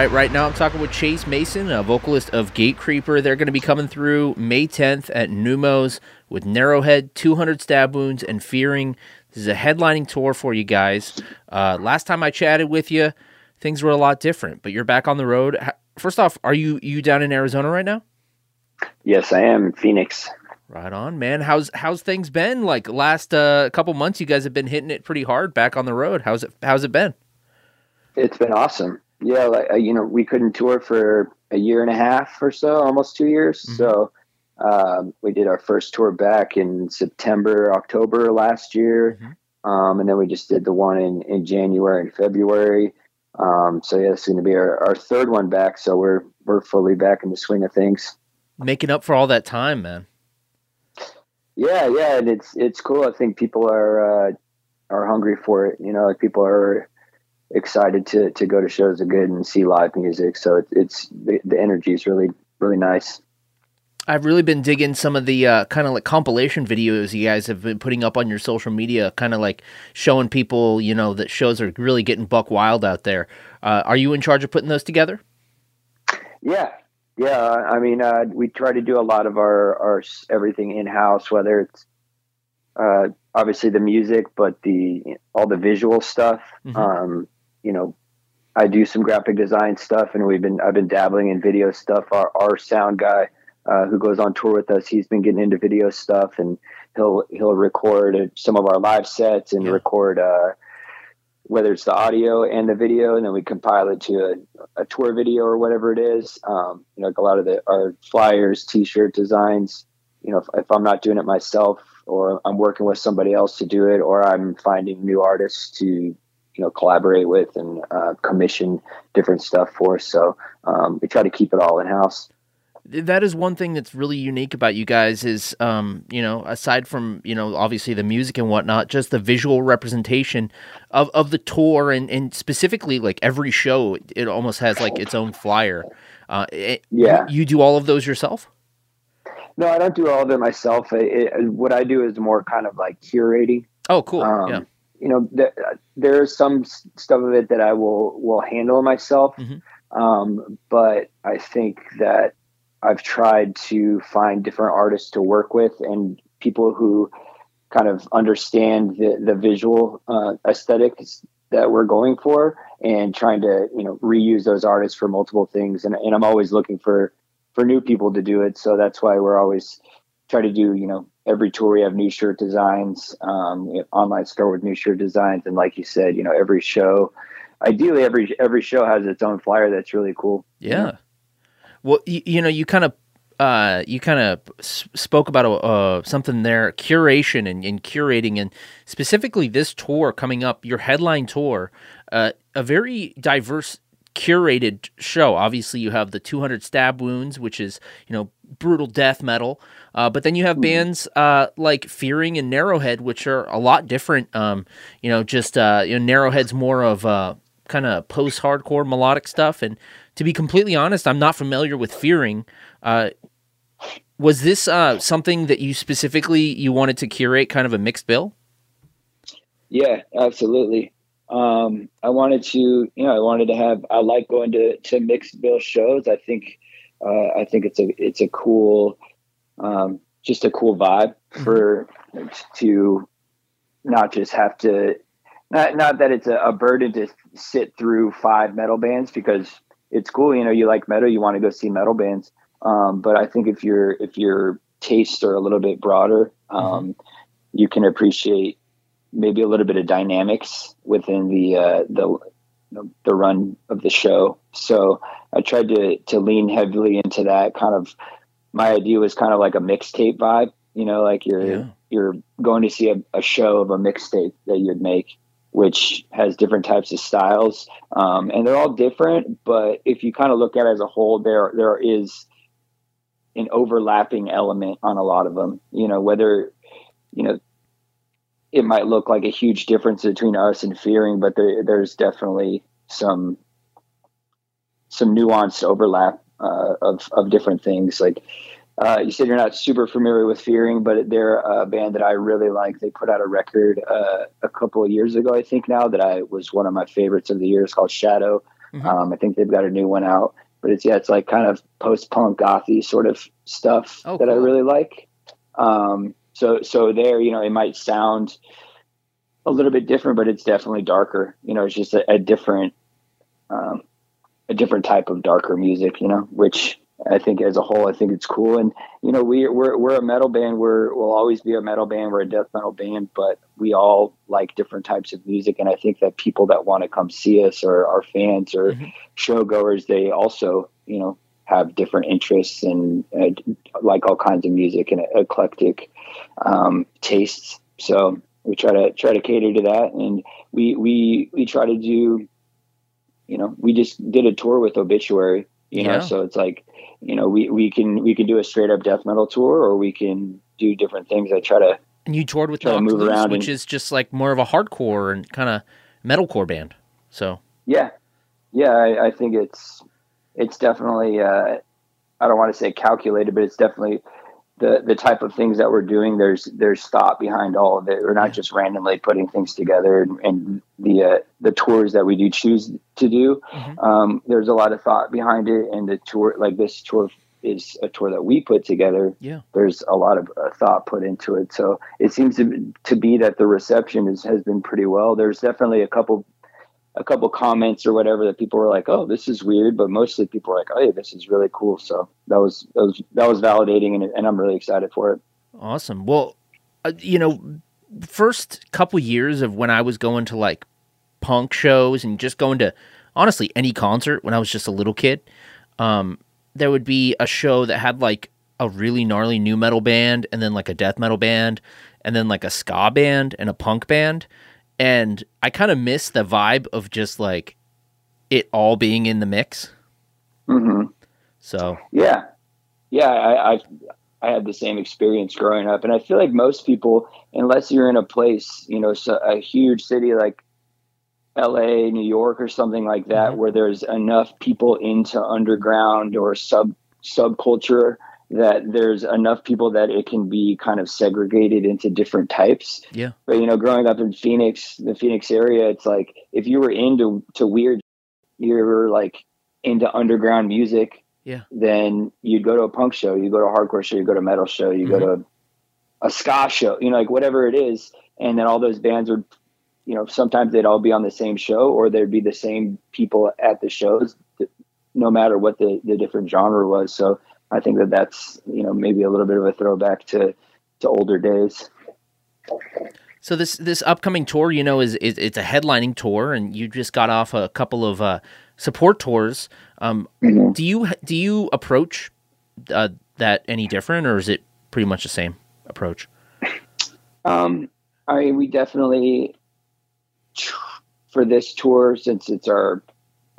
Right, right now I'm talking with Chase Mason, a vocalist of Gatecreeper. They're going to be coming through May 10th at Numos with Narrowhead, 200 Stab Wounds, and Fearing. This is a headlining tour for you guys. Uh, last time I chatted with you, things were a lot different, but you're back on the road. First off, are you you down in Arizona right now? Yes, I am in Phoenix. Right on, man. How's how's things been? Like last uh, couple months, you guys have been hitting it pretty hard back on the road. How's it How's it been? It's been awesome. Yeah, like uh, you know, we couldn't tour for a year and a half or so, almost two years. Mhm. So um, we did our first tour back in September, October last year, um, and then we just did the one in, in January and February. Um, so yeah, it's going to be our, our third one back. So we're we're fully back in the swing of things. Making up for all that time, man. Yeah, yeah, and it's it's cool. I think people are uh, are hungry for it. You know, like people are excited to to go to shows again and see live music. So it, it's the, the energy is really really nice. I've really been digging some of the uh, kind of like compilation videos you guys have been putting up on your social media, kind of like showing people, you know, that shows are really getting buck wild out there. Uh, are you in charge of putting those together? Yeah, yeah. I mean, uh, we try to do a lot of our our everything in house, whether it's uh, obviously the music, but the all the visual stuff. Mhm. Um, you know, I do some graphic design stuff, and we've been I've been dabbling in video stuff. Our our sound guy uh, who goes on tour with us, he's been getting into video stuff, and he'll he'll record some of our live sets and Yeah. record uh, whether it's the audio and the video, and then we compile it to a, a tour video or whatever it is. Um, you know, like a lot of the our flyers, T-shirt designs. You know, if, if I'm not doing it myself, or I'm working with somebody else to do it, or I'm finding new artists to you know collaborate with and uh, commission different stuff for. So um, we try to keep it all in house. that is one thing that's really unique about you guys is um you know aside from you know obviously the music and whatnot just the visual representation of of the tour and and specifically like every show it almost has like its own flyer uh it- Yeah. you, you do all of those yourself No, I don't do all of it myself. It, it, what I do is more kind of like curating. oh cool Um, yeah You know, th- there's some stuff of it that I will will handle myself, Mhm. um, but I think that I've tried to find different artists to work with and people who kind of understand the the visual uh, aesthetics that we're going for, and trying to you know reuse those artists for multiple things. And, and I'm always looking for for new people to do it. So that's why we're always try to do you know every tour we have new shirt designs um, we have online store with new shirt designs. And like you said you know every show ideally every every show has its own flyer that's really cool. Yeah. Well, you, you know, you kind of uh, you kind of spoke about uh, something there, curation and, and, curating, and specifically this tour coming up, your headline tour, uh, a very diverse curated show. Obviously, you have the 200 stab wounds, which is you know brutal death metal, uh, but then you have mm-hmm. bands uh, like Fearing and Narrowhead, which are a lot different. Um, you know, just uh, you know, Narrowhead's more of uh, kind of post-hardcore melodic stuff, and to be completely honest, I'm not familiar with Fearing. Uh, was this uh, something that you specifically you wanted to curate, kind of a mixed bill? Yeah, absolutely um, I wanted to, you know, I wanted to have. I like going to to mixed bill shows. I think, uh, I think it's a it's a cool, um, just a cool vibe mm-hmm. for to not just have to, not not that it's a, a burden to sit through five metal bands because it's cool. You know, you like metal, you want to go see metal bands. Um, but I think if your if your tastes are a little bit broader, mm-hmm. um, mm-hmm. you can appreciate maybe a little bit of dynamics within the uh, the the run of the show. So I tried to to lean heavily into that kind of. My idea was kind of like a mixtape vibe, you know, like you're yeah. you're going to see a, a show of a mixtape that you'd make, which has different types of styles, um, and they're all different. But if you kind of look at it as a whole, there there is an overlapping element on a lot of them. You know, whether you know it might look like a huge difference between us and fearing, but there, there's definitely some some nuanced overlap uh, of of different things. Like uh, you said, you're not super familiar with Fearing, but they're a band that I really like. They put out a record uh, a couple of years ago, I think now that I was one of my favorites of the year. It's called Shadow. Mm-hmm. Um, I think they've got a new one out, but it's yeah, it's like kind of post punk gothy sort of stuff oh, that cool. I really like. Um, so so there, you know, it might sound a little bit different, but it's definitely darker. You know, it's just a, a different um, a different type of darker music. You know, which I think as a whole, I think it's cool. And you know, we we're we're a metal band. We're we'll always be a metal band. We're a death metal band, but we all like different types of music. And I think that people that want to come see us or our fans or mm-hmm. showgoers, they also you know have different interests and uh, like all kinds of music and eclectic um, tastes. So we try to try to cater to that, and we we we try to do. You know, we just did a tour with Obituary. You know, yeah. so it's like, you know, we we can we can do a straight up death metal tour, or we can do different things. I try to. And you toured with around which and, is just like more of a hardcore and kind of metalcore band. So yeah, yeah, I, I think it's it's definitely uh, I don't want to say calculated, but it's definitely the the type of things that we're doing. There's there's thought behind all of it. We're not just randomly putting things together. And, and the uh, the tours that we do choose to do, mm-hmm. um, there's a lot of thought behind it. And the tour, like this tour, is a tour that we put together. Yeah, there's a lot of uh, thought put into it. So it seems to to be that the reception is, has been pretty well. There's definitely a couple a couple comments or whatever that people were like, "Oh, this is weird," but mostly people were like, "Oh, hey, this is really cool." So that was that was that was validating, and, and I'm really excited for it. Awesome. Well, uh, you know, first couple years of when I was going to like punk shows and just going to honestly any concert when I was just a little kid, um, there would be a show that had like a really gnarly nu metal band, and then like a death metal band, and then like a ska band and a punk band and I kind of miss the vibe of just like it all being in the mix. Mm-hmm. So yeah, yeah, I, I I had the same experience growing up, and I feel like most people, unless you're in a place, you know, so a huge city like L.A., New York, or something like that, mm-hmm. where there's enough people into underground or sub subculture that there's enough people that it can be kind of segregated into different types. Yeah. But you know, growing up in Phoenix, the Phoenix area, it's like if you were into to weird, you're like into underground music. Yeah. Then you'd go to a punk show, you go to a hardcore show, you go to a metal show, you mm-hmm. go to a ska show, you know, like whatever it is, and then all those bands would, you know, sometimes they'd all be on the same show, or there'd be the same people at the shows, no matter what the the different genre was. So I think that that's you know maybe a little bit of a throwback to to older days. So this this upcoming tour, you know, is, is it's a headlining tour, and you just got off a couple of uh, support tours. Um, mm-hmm. Do you do you approach uh, that any different, or is it pretty much the same approach? Um, I mean, we definitely for this tour since it's our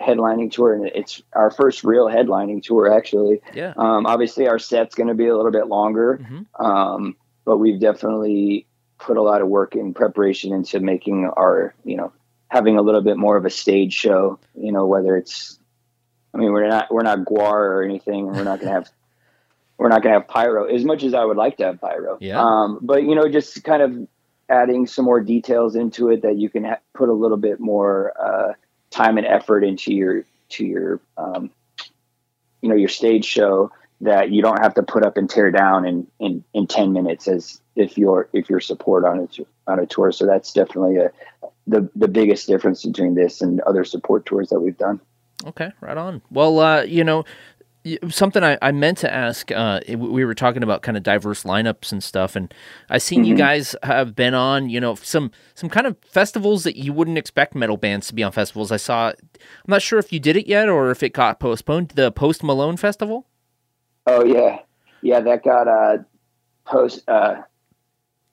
headlining tour and it's our first real headlining tour actually Yeah. um, obviously our set's going to be a little bit longer Mhm. um, but we've definitely put a lot of work in preparation into making our you know having a little bit more of a stage show you know whether it's i mean we're not we're not GWAR or anything we're not going to have we're not going to have pyro as much as i would like to have pyro Yeah. um, but you know just kind of adding some more details into it that you can ha- put a little bit more uh, time and effort into your to your um, you know your stage show that you don't have to put up and tear down in in, in 10 minutes as if you're if you're support on a on a tour so that's definitely a the the biggest difference between this and other support tours that we've done Okay, right on. Well, uh, you know, something I, I meant to ask. Uh, we were talking about kind of diverse lineups and stuff, and i've seen you guys have been on, you know, some some kind of festivals that you wouldn't expect metal bands to be on festivals. I saw. I'm not sure if you did it yet or if it got postponed. The Post Malone Festival. oh yeah yeah that got uh post uh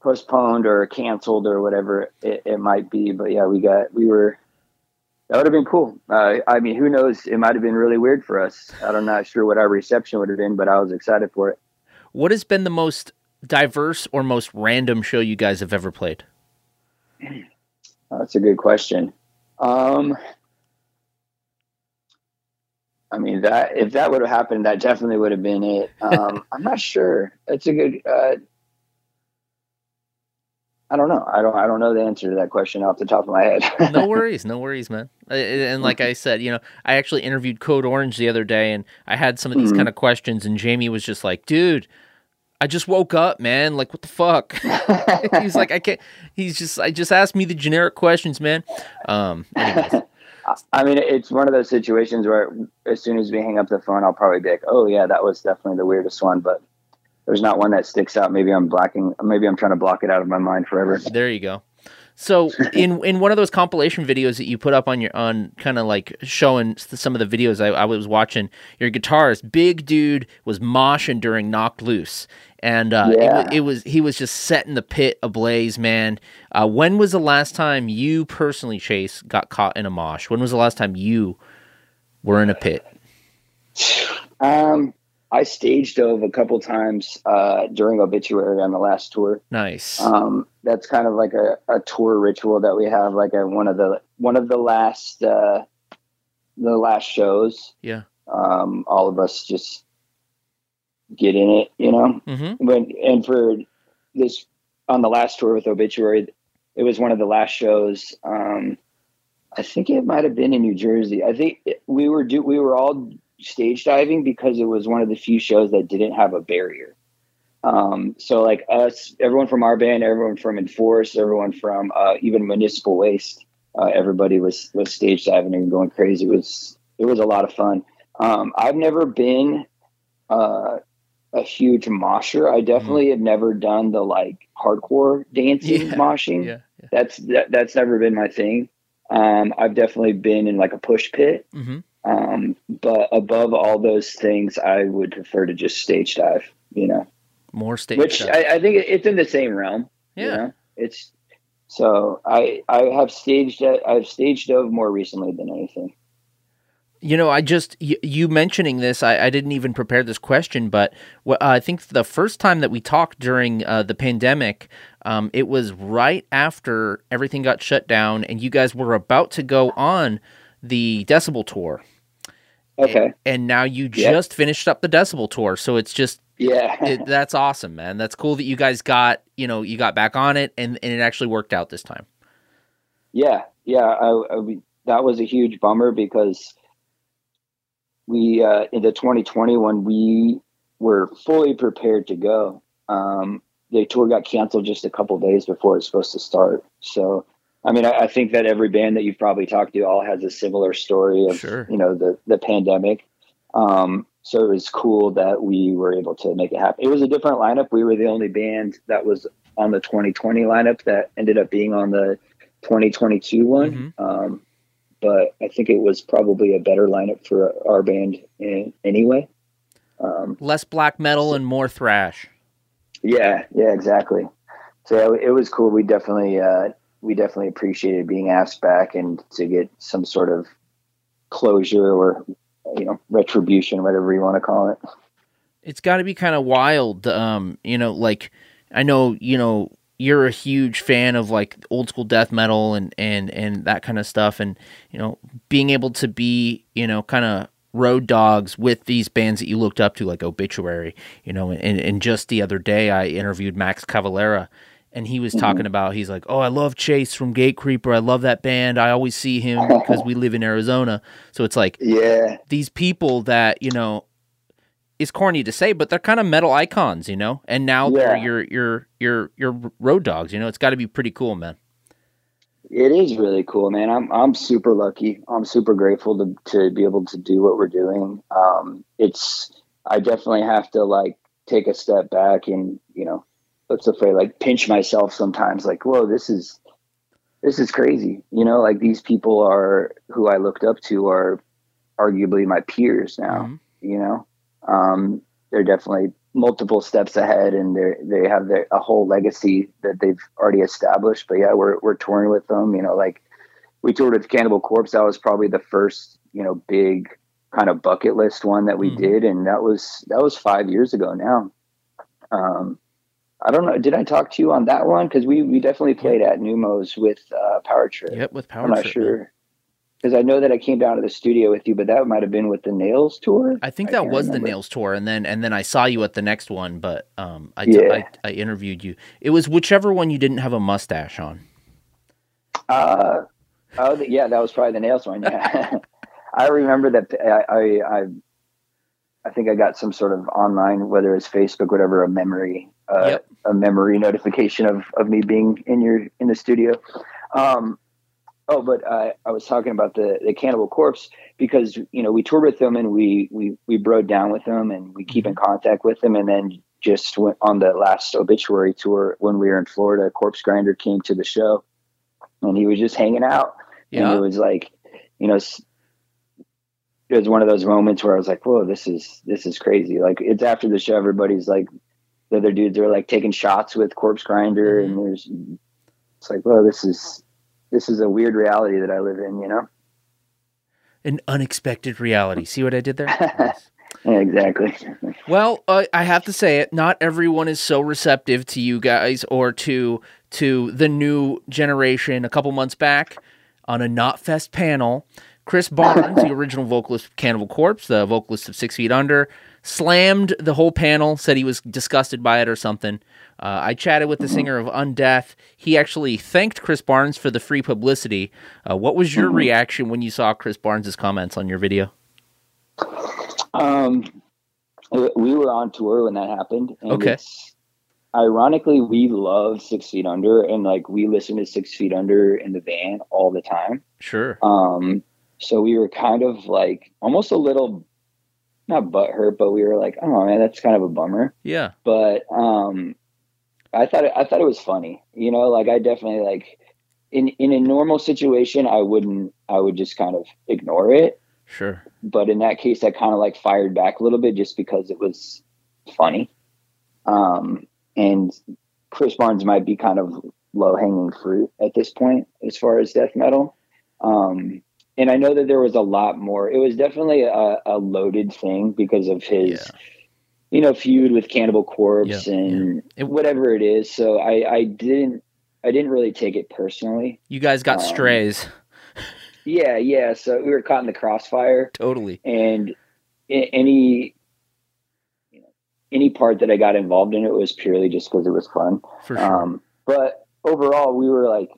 postponed or canceled or whatever it, it might be but yeah we got we were that would have been cool uh, i mean who knows it might have been really weird for us i'm not sure what our reception would have been but i was excited for it What has been the most diverse or most random show you guys have ever played? That's a good question. Um, I mean that if that would have happened, that definitely would have been it. Um, I'm not sure. That's a good. Uh, I don't know. I don't. I don't know the answer to that question off the top of my head. no worries, no worries, man. And like I said, you know, I actually interviewed Code Orange the other day, and I had some of these Mhm. kind of questions, and Jamie was just like, "Dude, I just woke up, man. Like, what the fuck?" he's like, "I can't." He's just, I just asked me the generic questions, man. Um, anyways, I mean, it's one of those situations where as soon as we hang up the phone, I'll probably be like, "Oh yeah, that was definitely the weirdest one," but. There's not one that sticks out. Maybe I'm blocking. Maybe I'm trying to block it out of my mind forever. there you go. So in in one of those compilation videos that you put up on your on kind of like showing some of the videos I, I was watching, your guitarist, big dude, was moshing during Knocked Loose, and uh, it, Yeah. wa- it was he was just setting the pit ablaze, man. Uh, when was the last time you personally, Chase, got caught in a mosh? When was the last time you were in a pit? Um, I stage dove a couple times uh, during obituary on the last tour. Nice. Um, that's kind of like a, a tour ritual that we have, like a, one of the one of the last uh, the last shows. yeah. Um, all of us just get in it, you know. Mm-hmm. When and for this on the last tour with obituary, it was one of the last shows. Um, I think it might have been in New Jersey. I think we were do we were all stage diving because it was one of the few shows that didn't have a barrier. Um, so like us, everyone from our band, everyone from Enforced, everyone from uh, even Municipal Waste, uh, everybody was was stage diving and going crazy. It was it was a lot of fun. Um, I've never been uh, a huge mosher. I definitely have never done the like hardcore dancing Yeah, moshing Yeah. yeah. that's that, that's never been my thing. Um, I've definitely been in like a push pit, Mm-hmm. Um, but above all those things, I would prefer to just stage dive. You know, More stage. which. I, I think it's in the same realm. you yeah. know? it's so I I have staged I've staged dove more recently than anything. You know, I just you, you mentioning this, I, I didn't even prepare this question, but uh, I think the first time that we talked during uh, the pandemic, um, it was right after everything got shut down, and you guys were about to go on the Decibel tour, Okay, and now you Yeah. just finished up the Decibel tour. So it's just yeah, it, that's awesome, man. That's cool that you guys got you know you got back on it, and and it actually worked out this time. Yeah, yeah. I, I, we- that was a huge bummer because we uh, in the 2020 when we were fully prepared to go, um, the tour got canceled just a couple days before it's supposed to start. So, I mean, I, I think that every band that you've probably talked to all has a similar story of Sure. you know the the pandemic. Um, so it was cool that we were able to make it happen. It was a different lineup. We were the only band that was on the 2020 lineup that ended up being on the 2022 one. Um, but I think it was probably a better lineup for our band in, anyway. Um, Less black metal and more thrash. yeah, yeah, exactly. So it, it was cool. We definitely, uh, we definitely appreciated being asked back and to get some sort of closure or you know retribution, whatever you want to call it. It's got to be kind of wild. Um, you know, like I know, you know, you're a huge fan of like old school death metal and and and that kind of stuff, and you know, being able to be, you know, kind of road dogs with these bands that you looked up to, like Obituary, you know, and and just the other day I interviewed Max Cavalera. And he was talking about, he's like, Oh, I love Chase from Gatecreeper. I love that band. I always see him because we live in Arizona. So it's like, Yeah, these people that you know is corny to say, but they're kind of metal icons, you know. And now they're your your your your road dogs. You know, it's got to be pretty cool, man. It is really cool, man. I'm I'm super lucky. I'm super grateful to to be able to do what we're doing. Um, it's I definitely have to like take a step back and you know, let's afraid like pinch myself sometimes. Like, whoa, this is this is crazy. You know, like these people are who I looked up to are arguably my peers now. Mhm. You know, um, they're definitely multiple steps ahead, and they they have their, a whole legacy that they've already established. But yeah, we're we're touring with them. You know, like we toured with Cannibal Corpse. That was probably the first you know big kind of bucket list one that we Mhm. did, and that was that was five years ago now. Um, I don't know. Did I talk to you on that one? Because we we definitely played at Numos with uh, Power Trip. Yep, with Power I'm not Trip, sure because I know that I came down to the studio with you, but that might have been with the Nails tour. I think that was the. Nails tour, and then and then I saw you at the next one, but um, I, Yeah. I I interviewed you. It was whichever one you didn't have a mustache on. Uh, oh, the- yeah, that was probably the nails one. Yeah, I remember that. I, I, I, I think I got some sort of online, whether it's Facebook, whatever, a memory, uh, Yep. a memory notification of of me being in your in the studio. Um, oh, but I, I was talking about the the Cannibal Corpse because you know we toured with them and we we we broke down with them and we keep in contact with them and then just went on the last obituary tour when we were in Florida. Corpsegrinder came to the show and he was just hanging out. And Yeah. it was like, you know, it was one of those moments where I was like, whoa, this is, this is crazy. Like it's after the show, everybody's like, the other dudes are like taking shots with Corpsegrinder. And there's, it's like, well, this is, this is a weird reality that I live in, you know? An unexpected reality. See what I did there? Yeah, exactly. Well, uh, I have to say it. Not everyone is so receptive to you guys or to to the new generation. A couple months back, on a Knotfest panel, Chris Barnes, the original vocalist of Cannibal Corpse, the vocalist of Six Feet Under, slammed the whole panel. Said he was disgusted by it or something. Uh, I chatted with the singer of Undeath. He actually thanked Chris Barnes for the free publicity. Uh, what was your reaction when you saw Chris Barnes' comments on your video? Um, we were on tour when that happened. And Okay. ironically, we love Six Feet Under, and like we listen to Six Feet Under in the van all the time. Sure. Um, so we were kind of like almost a little, not butthurt, but we were like, oh man, that's kind of a bummer. Yeah. But um, I thought it, I thought it was funny. You know, like I definitely like in in a normal situation, I wouldn't. I would just kind of ignore it Sure. but in that case, I kind of like fired back a little bit just because it was funny. Um, and Chris Barnes might be kind of low hanging fruit at this point as far as death metal. Um, and I know that there was a lot more. It was definitely a, a loaded thing because of his, Yeah. you know, feud with Cannibal Corpse Yeah, and It- whatever it is. So I, I didn't, I didn't really take it personally. You guys got Um, strays. Yeah, yeah. So we were caught in the crossfire. Totally. and any you know, any part that I got involved in it was purely just because it was fun. For sure. Um, but overall, we were like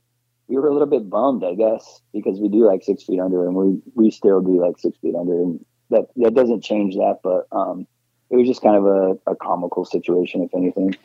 we were a little bit bummed, I guess, because we do like Six Feet Under, and we we still do like Six Feet Under, and that that doesn't change that. But um, it was just kind of a, a comical situation, if anything.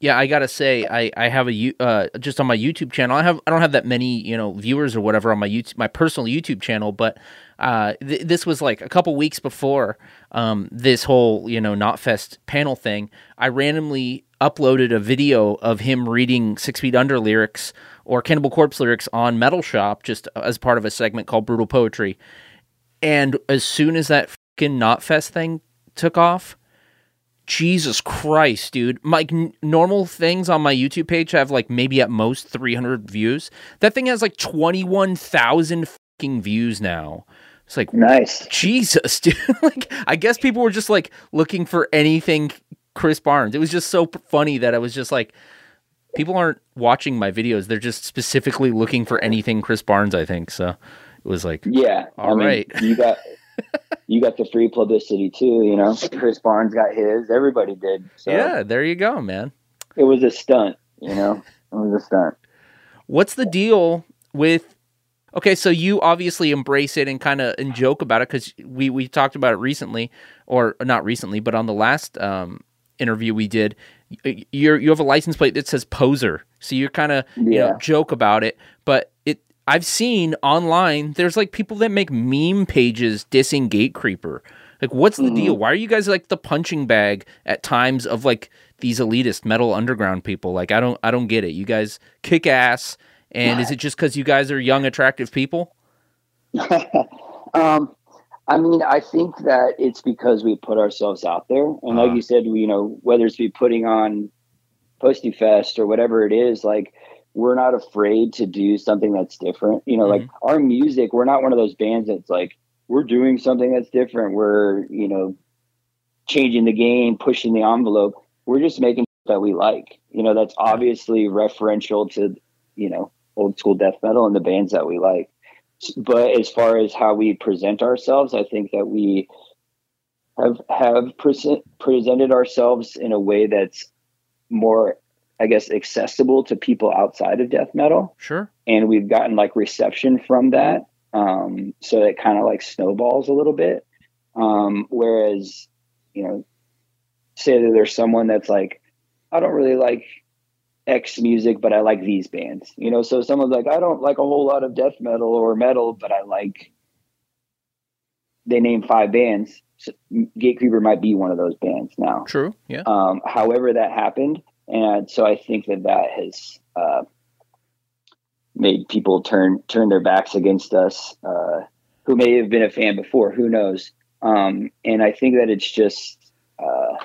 yeah, I gotta say, I I have a uh just on my YouTube channel. I have I don't have that many you know viewers or whatever on my YouTube my personal YouTube channel, but uh th- this was like a couple weeks before um this whole you know Knotfest panel thing. I randomly uploaded a video of him reading Six Feet Under lyrics or Cannibal Corpse lyrics on Metal Shop just as part of a segment called Brutal Poetry. And as soon as that fucking Knotfest thing took off, Jesus Christ, dude. My n- normal things on my YouTube page have like maybe at most 300 views. That thing has like 21,000 fucking views now. It's like Nice. Jesus, dude. like I guess people were just like looking for anything Chris Barnes. It was just so funny that I was just like people aren't watching my videos. They're just specifically looking for anything Chris Barnes, I think. So it was like Yeah. All right. you got you got the free publicity too, you know. Chris Barnes got his, everybody did. So yeah, there you go, man. it was a stunt, you know. It was a stunt. What's the deal with Okay, so you obviously embrace it and kind of and joke about it because we we talked about it recently, or not recently, but on the last um, interview we did, you're you have a license plate that says poser, so you're kind of you know joke about it, but it I've seen online there's like people that make meme pages dissing Gatecreeper. Like, what's the deal? Why are you guys like the punching bag at times of like these elitist metal underground people? Like, I don't I don't get it. You guys kick ass. And is it just because you guys are young, attractive people? um, I mean, I think that it's because we put ourselves out there, and like Uh. you said, we, you know, whether it's be putting on Posty Fest or whatever it is, like we're not afraid to do something that's different. You know, like our music, we're not one of those bands that's like we're doing something that's different. We're you know changing the game, pushing the envelope. We're just making that we like. You know, that's obviously referential to you know old school death metal and the bands that we like but as far as how we present ourselves, I think that we have have present, presented ourselves in a way that's more, I guess, accessible to people outside of death metal, Sure. and we've gotten like reception from that. Um, so it kind of like snowballs a little bit. Um, whereas, you know, say that there's someone that's like, I don't really like X music, but I like these bands. You know, so someone's like, I don't like a whole lot of death metal or metal, but I like. They name five bands. So Gatecreeper might be one of those bands now. True. Yeah. Um, however, that happened, and so I think that that has uh, made people turn turn their backs against us, uh, who may have been a fan before. Who knows? Um, and I think that it's just, uh,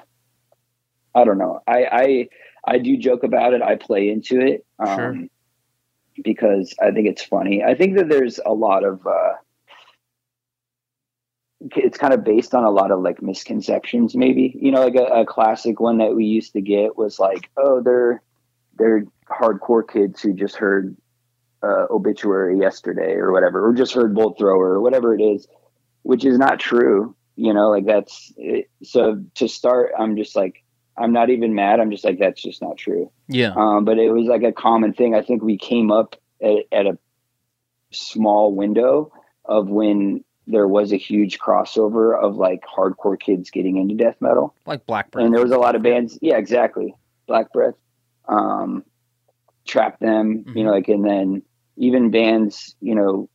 I don't know. I, I I do joke about it. I play into it um, Sure. because I think it's funny. I think that there's a lot of. Uh, it's kind of based on a lot of like misconceptions maybe you know like a, a classic one that we used to get was like oh they're they're hardcore kids who just heard uh, obituary yesterday or whatever or just heard bolt thrower or whatever it is which is not true you know like that's it. so to start i'm just like i'm not even mad i'm just like that's just not true Yeah. um, but it was like a common thing. I think we came up at, at a small window of when there was a huge crossover of like hardcore kids getting into death metal, Like Black Breath. and there was a lot of bands. Yeah, exactly. Black Breath, um, Trap Them, you know, like, and then even bands, you know,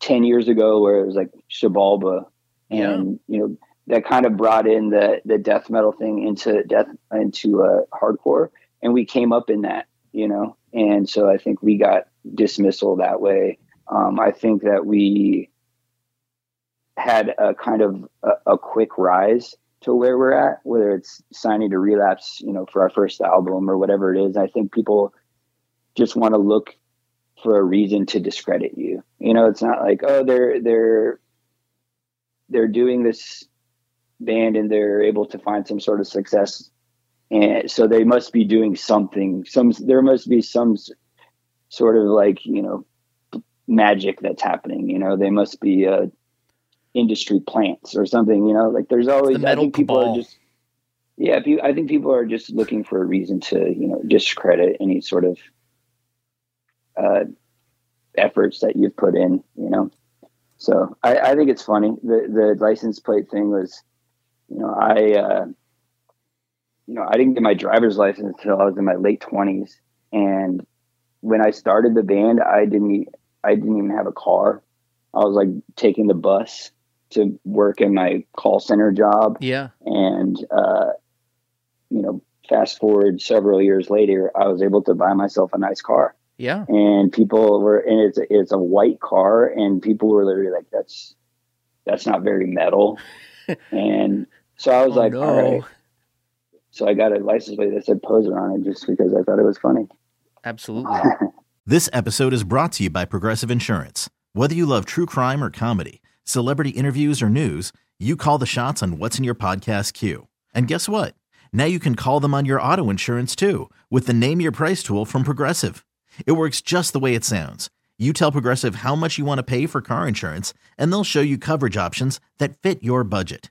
ten years ago where it was like Xibalba, Yeah. and you know that kind of brought in the the death metal thing into death into uh, hardcore and we came up in that, you know, and so I think we got dismissal that way. Um, I think that we had a kind of a, a quick rise to where we're at, whether it's signing to relapse, you know, for our first album or whatever it is. I think people just want to look for a reason to discredit you. You know, it's not like, oh, they're they're they're doing this band and they're able to find some sort of success. And so they must be doing something. Some there must be some sort of like you know magic that's happening you know. They must be uh industry plants or something you know. Like there's always i metal think people cabal. are just yeah i think people are just looking for a reason to you know discredit any sort of uh efforts that you've put in you know. So i i think it's funny. The the license plate thing was you know i uh you know, I didn't get my driver's license until I was in my late twenties. And when I started the band, I didn't, I didn't even have a car. I was like taking the bus to work in my call center job. yeah. And, uh, you know, fast forward several years later, I was able to buy myself a nice car Yeah. and people were, and it's, a- it's a white car and people were literally like, that's, that's not very metal. and so I was Oh, like, no. all right so I got a license plate that said poser on it just because I thought it was funny. Absolutely. This episode is brought to you by Progressive Insurance. Whether you love true crime or comedy, celebrity interviews or news, you call the shots on what's in your podcast queue. And guess what? Now you can call them on your auto insurance too with the Name Your Price tool from Progressive. It works just the way it sounds. You tell Progressive how much you want to pay for car insurance, and they'll show you coverage options that fit your budget.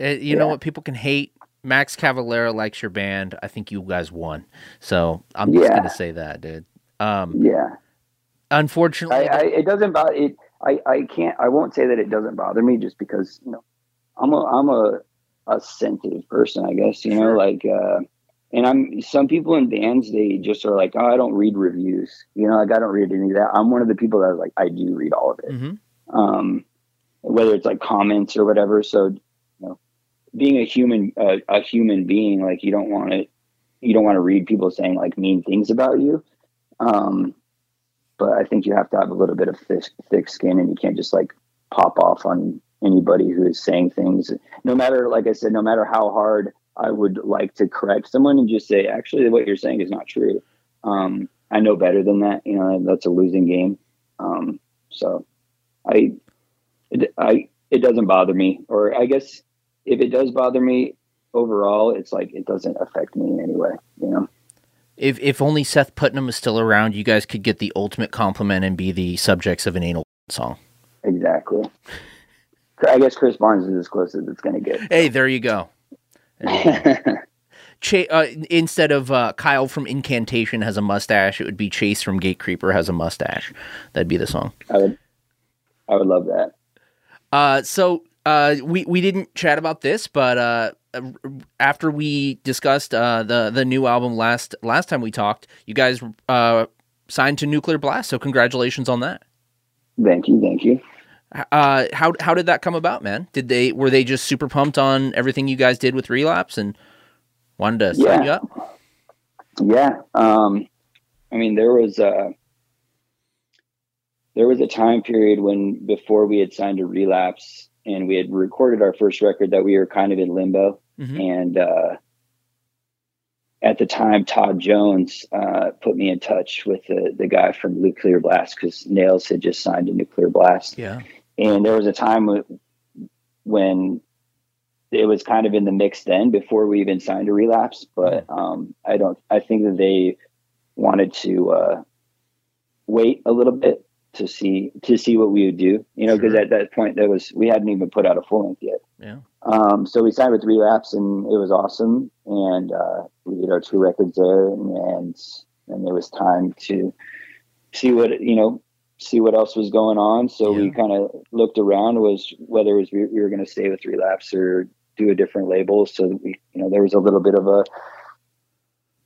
Uh, you know what? People can hate. Max Cavalera likes your band. I think you guys won. So I'm just Yeah. going to say that, dude. Um, Yeah. unfortunately, I, I it doesn't bother it. I, I can't I won't say that it doesn't bother me just because you know I'm a I'm a a sensitive person I guess you know like uh and I'm some people in bands they just are like oh I don't read reviews you know like I don't read any of that I'm one of the people that like I do read all of it Mhm. um whether it's like comments or whatever so being a human uh, a human being like you don't want to you don't want to read people saying like mean things about you um but I think you have to have a little bit of thick, thick skin, and you can't just like pop off on anybody who is saying things. No matter, like I said, no matter how hard I would like to correct someone and just say, actually, what you're saying is not true. Um, I know better than that. You know, that's a losing game. Um, so I, I, it doesn't bother me, or I guess if it does bother me overall, it's like it doesn't affect me in any way. You know. if if only Seth Putnam was still around, you guys could get the ultimate compliment and be the subjects of an anal song. Exactly. I guess Chris Barnes is as close as it's going to get. Hey, there you go. Cha- uh, instead of uh, Kyle from Incantation has a mustache, it would be Chase from Gatecreeper has a mustache. That'd be the song. I would, I would love that. Uh, so uh, we we didn't chat about this, but uh, after we discussed uh, the the new album last last time we talked, you guys uh, signed to Nuclear Blast. So congratulations on that. Thank you, thank you. Uh, how how did that come about, man? Did they were they just super pumped on everything you guys did with Relapse and wanted to sign Yeah. you up? Yeah. Um, I mean, there was a there was a time period when before we had signed a relapse and we had recorded our first record that we were kind of in limbo. Mhm. And uh, at the time, Todd Jones uh, put me in touch with the the guy from Nuclear Blast because Nails had just signed to Nuclear Blast. Yeah. and there was a time when it was kind of in the mix then before we even signed a relapse but um, i don't i think that they wanted to uh, wait a little bit to see to see what we would do you know because Sure. at that point there was we hadn't even put out a full length yet Yeah. um, so we signed with relapse and it was awesome and uh, we did our two records there and and, and it was time to see what you know see what else was going on so we kind of looked around was whether it was we, we were going to stay with relapse or do a different label so that we you know there was a little bit of a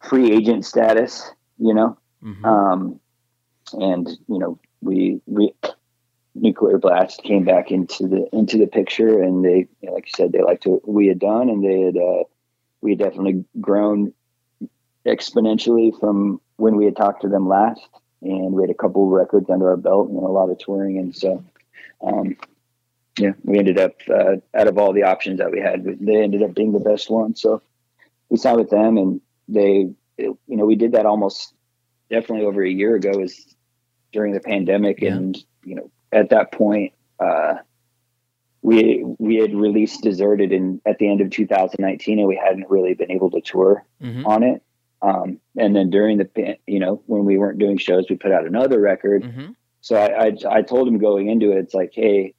free agent status you know Mhm. um, and you know we nuclear blast came back into the into the picture and they you know, like you said they liked what we had done and they had uh, we had definitely grown exponentially from when we had talked to them last and we had a couple records under our belt and a lot of touring and so um, yeah we ended up uh, out of all the options that we had they ended up being the best one. So we signed with them and they you know we did that almost definitely over a year ago was during the pandemic, Yeah. and you know, at that point, uh, we we had released Deserted in at the end of 2019, and we hadn't really been able to tour Mhm. on it. Um, and then during the you know when we weren't doing shows, we put out another record. Mhm. So I, I I told him going into it, it's like, hey,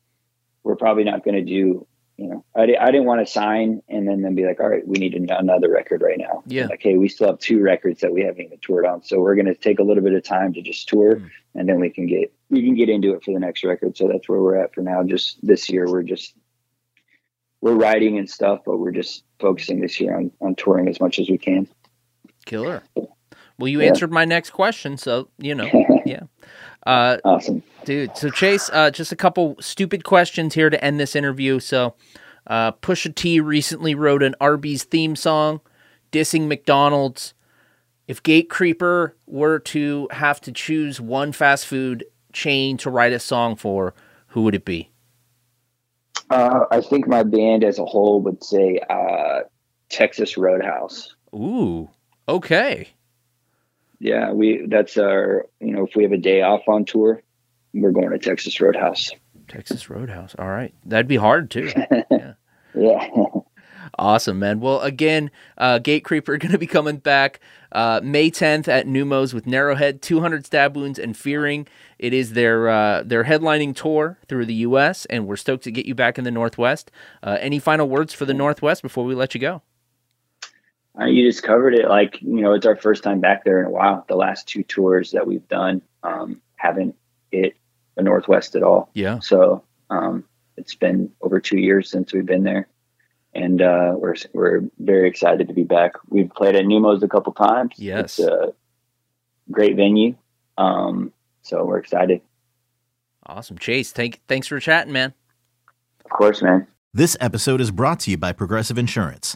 we're probably not going to do. You know, I, I didn't want to sign and then then be like, all right, we need another record right now. Yeah. Like, hey, we still have two records that we haven't even toured on, so we're going to take a little bit of time to just tour, Mm. and then we can get we can get into it for the next record. So that's where we're at for now. Just this year, we're just we're writing and stuff, but we're just focusing this year on on touring as much as we can. Killer. Well, you Yeah. answered my next question, so you know, yeah. Uh, Awesome. dude. So Chase, uh, just a couple stupid questions here to end this interview. So, uh, Pusha T recently wrote an Arby's theme song, dissing McDonald's. If Gatecreeper were to have to choose one fast food chain to write a song for, who would it be? Uh, I think my band as a whole would say uh, Texas Roadhouse. Ooh, okay. Yeah, we that's our you know if we have a day off on tour, we're going to Texas Roadhouse. Texas Roadhouse. All right, that'd be hard too. Yeah. Awesome, man. Well, again, uh, Gatecreeper going to be coming back uh, May 10th at Neumos with Narrowhead, 200 Stab Wounds, and Fearing. It is their uh, their headlining tour through the U.S., and we're stoked to get you back in the Northwest. Uh, any final words for the Northwest before we let you go? Uh, you just covered it. Like, you know, it's our first time back there in a while. The last two tours that we've done um, haven't hit the Northwest at all. Yeah. So um, it's been over two years since we've been there. And uh, we're, we're very excited to be back. We've played at Neumos a couple times. Yes. It's a great venue. Um, so we're excited. Awesome. Chase, thank, thanks for chatting, man. Of course, man. This episode is brought to you by Progressive Insurance.